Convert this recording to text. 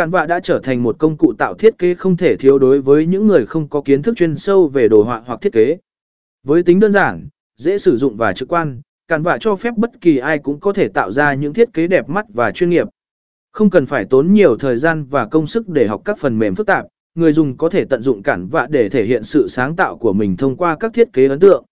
Cản vạ đã trở thành một công cụ tạo thiết kế không thể thiếu đối với những người không có kiến thức chuyên sâu về đồ họa hoặc thiết kế. Với tính đơn giản, dễ sử dụng và trực quan, Cản vạ cho phép bất kỳ ai cũng có thể tạo ra những thiết kế đẹp mắt và chuyên nghiệp. Không cần phải tốn nhiều thời gian và công sức để học các phần mềm phức tạp, người dùng có thể tận dụng cản vạ để thể hiện sự sáng tạo của mình thông qua các thiết kế ấn tượng.